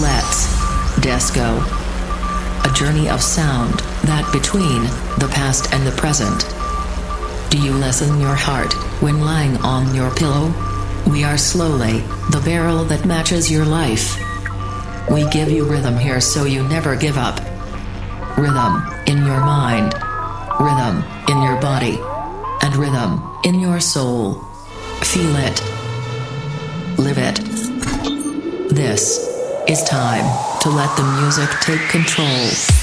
Let's Disco. A journey of sound that between the past and the present. Do you lessen your heart when lying on your pillow? We are slowly the barrel that matches your life. We give you rhythm here so you never give up. Rhythm in your mind, rhythm in your body, and rhythm in your soul. Feel it. Live it. This is time to let the music take control.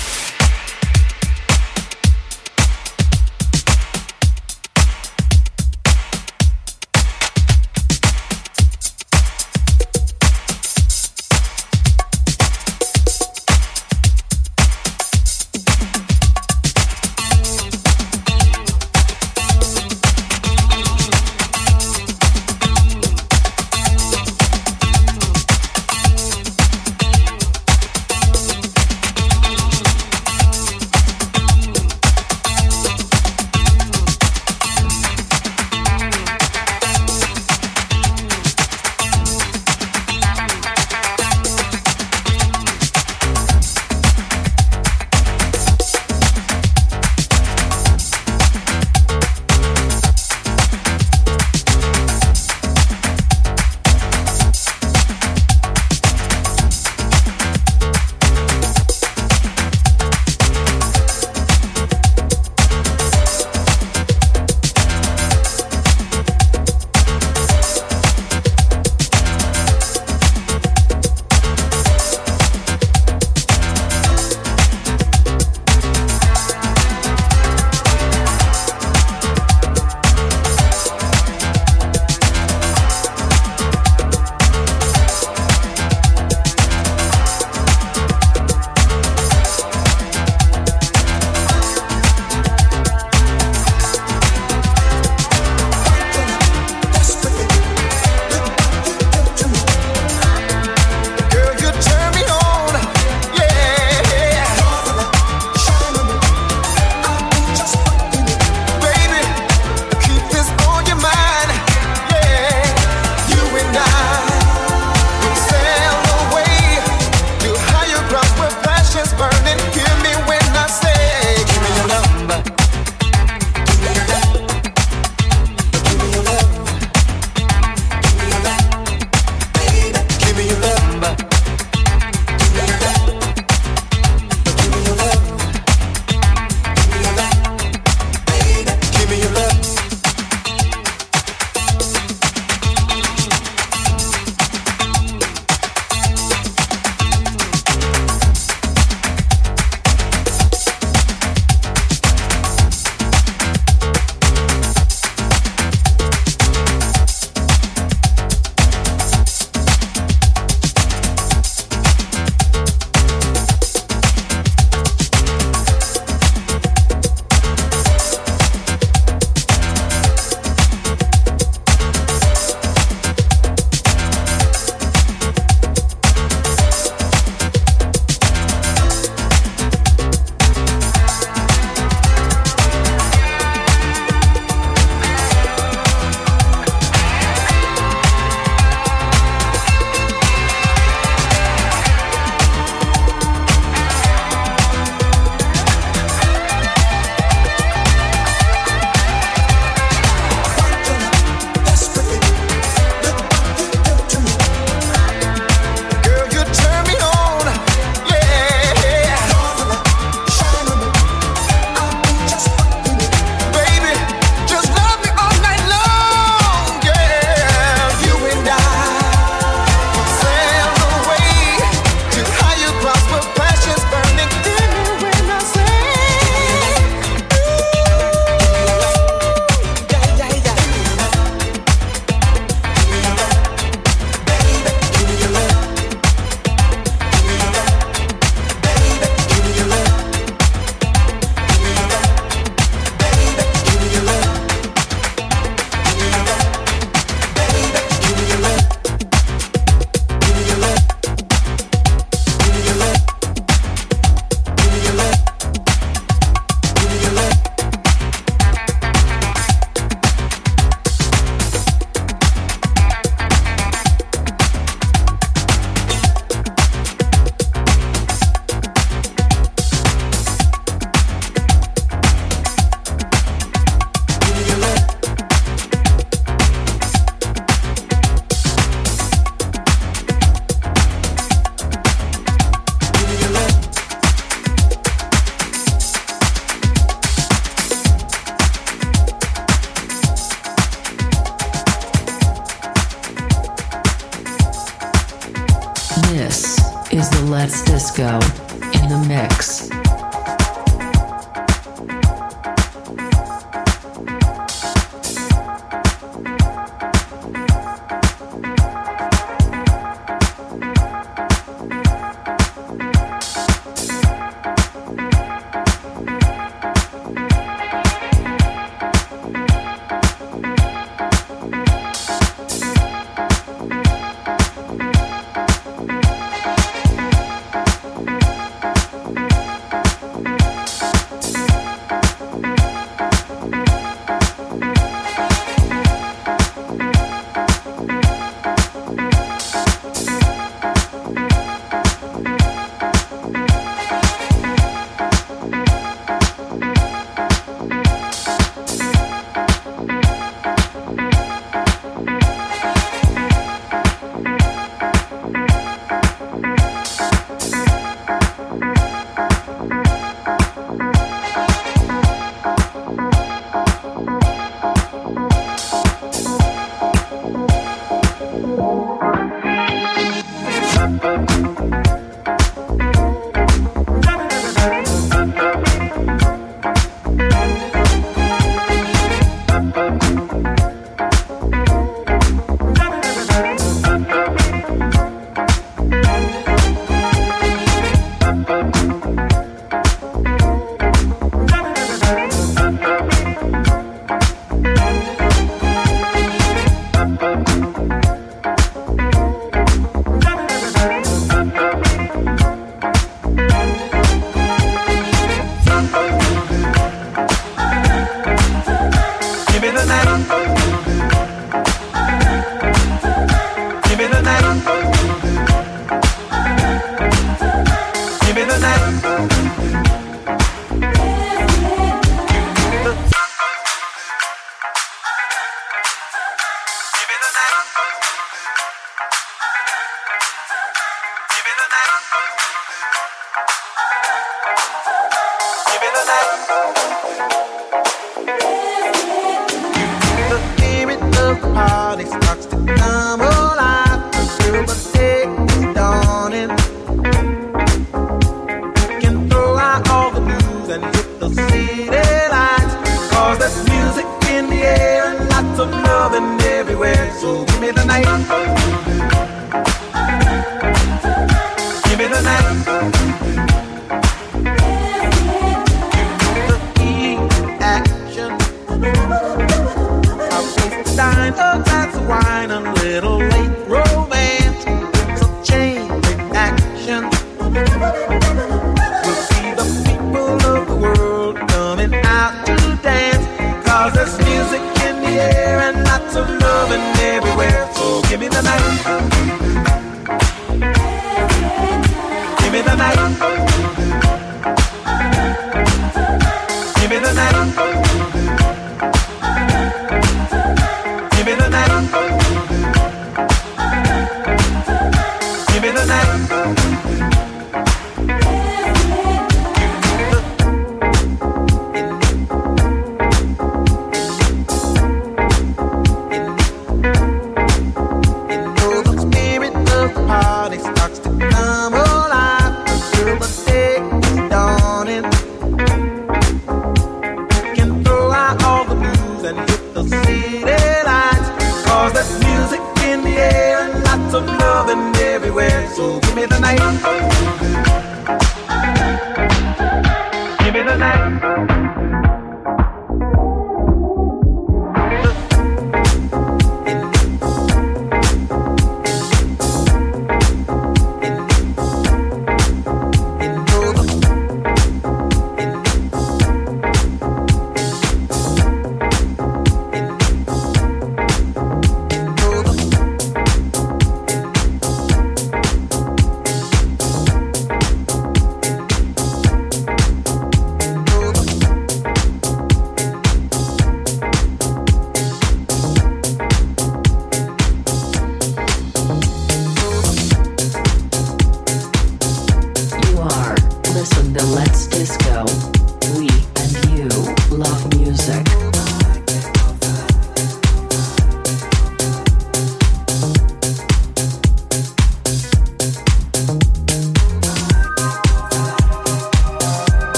night.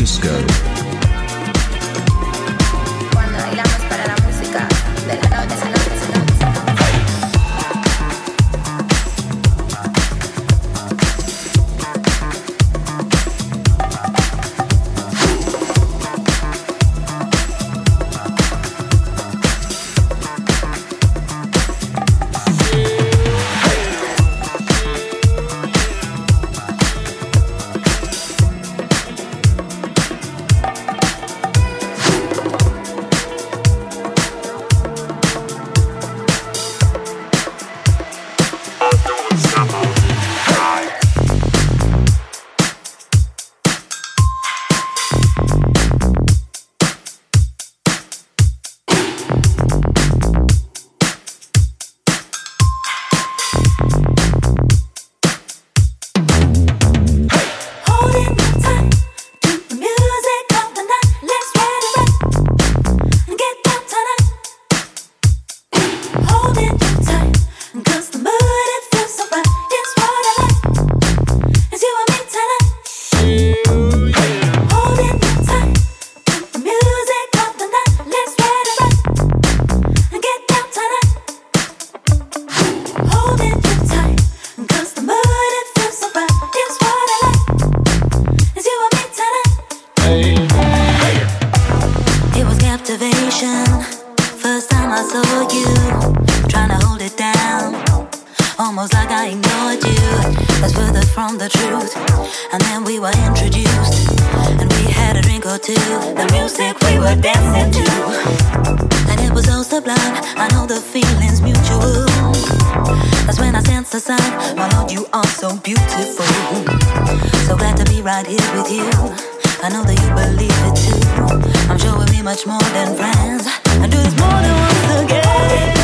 Disco. Sense the Lord, you are so beautiful. So glad to be right here with you. I know that you believe it too. I'm sure we'll be much more than friends. I do this more than once again.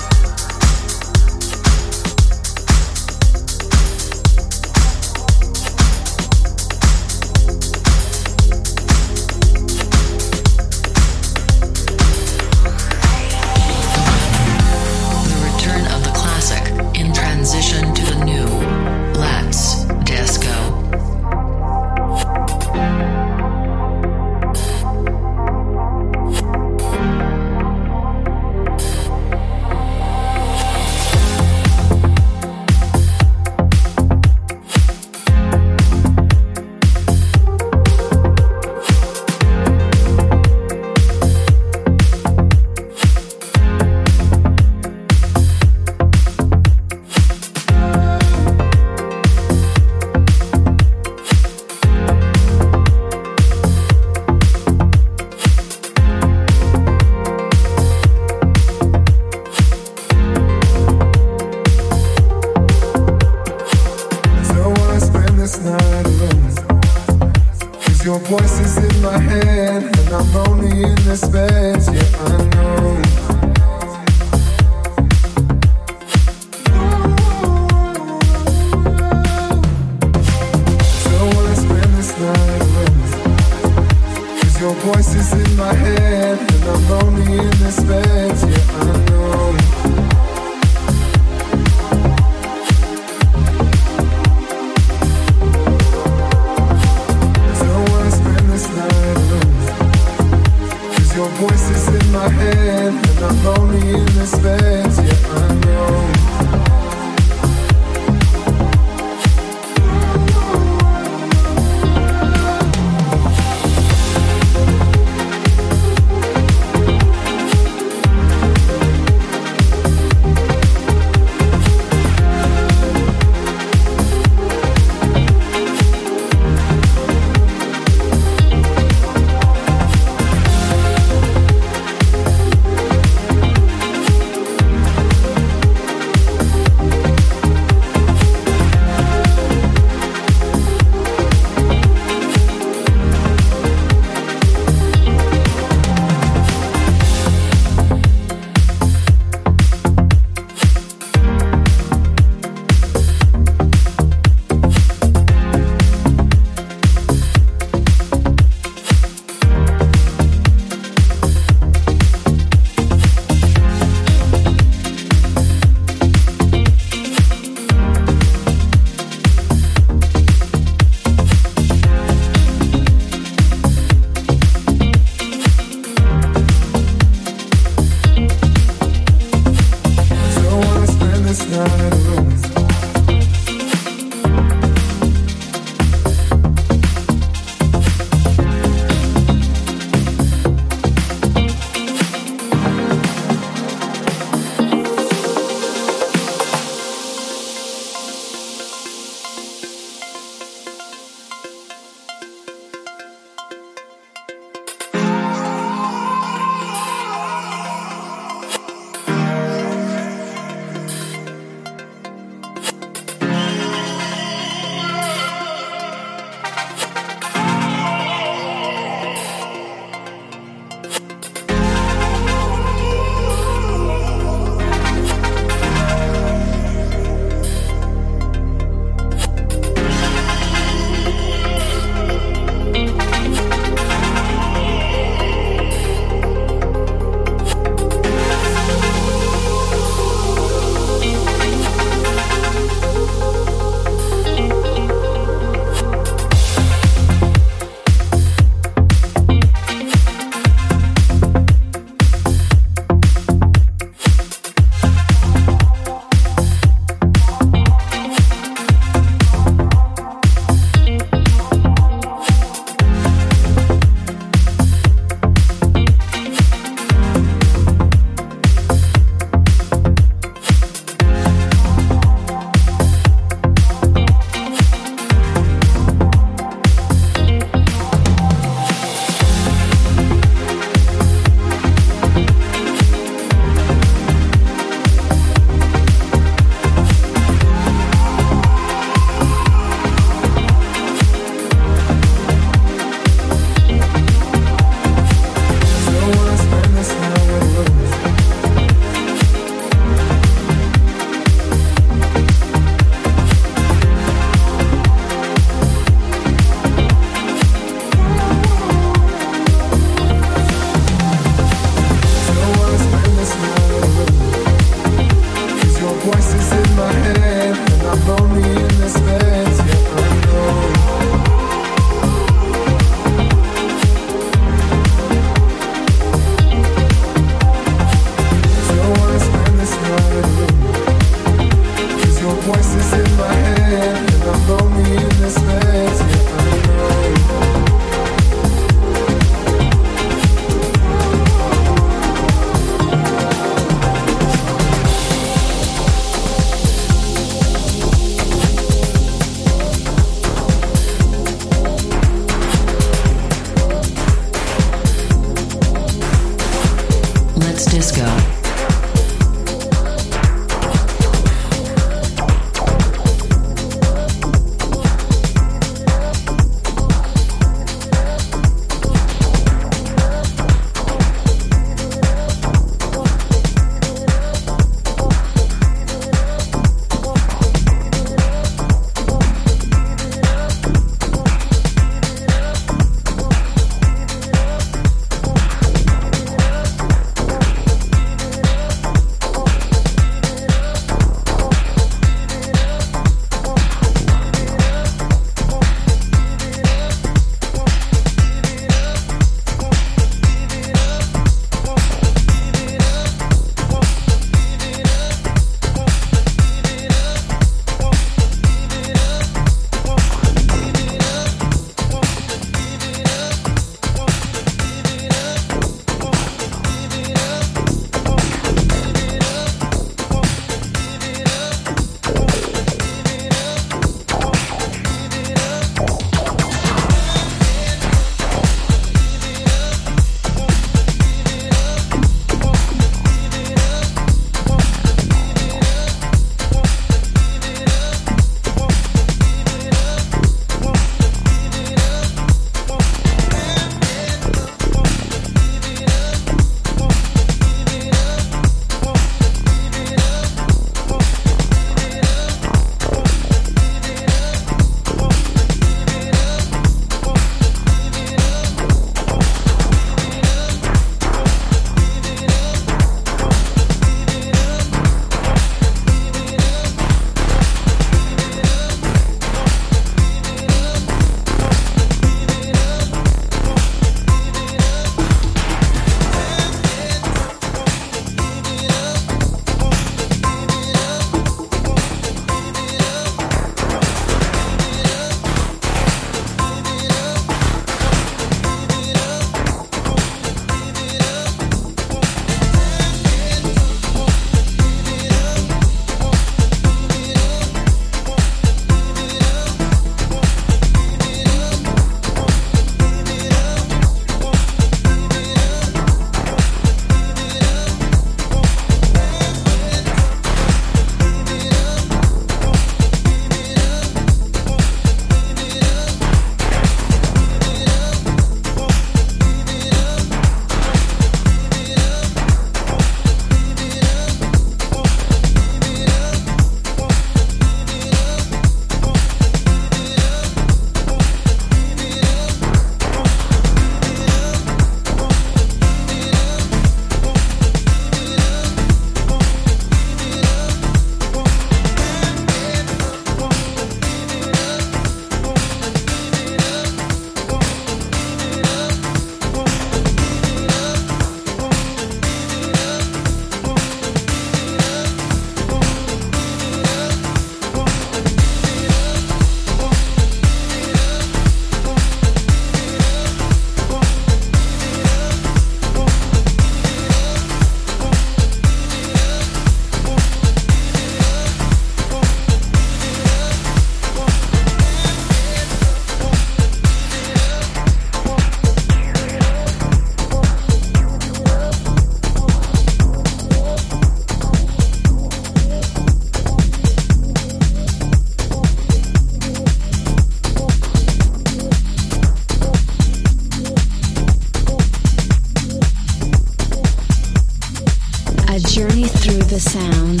Sound.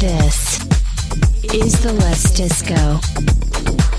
This is the Less Disco.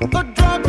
The drug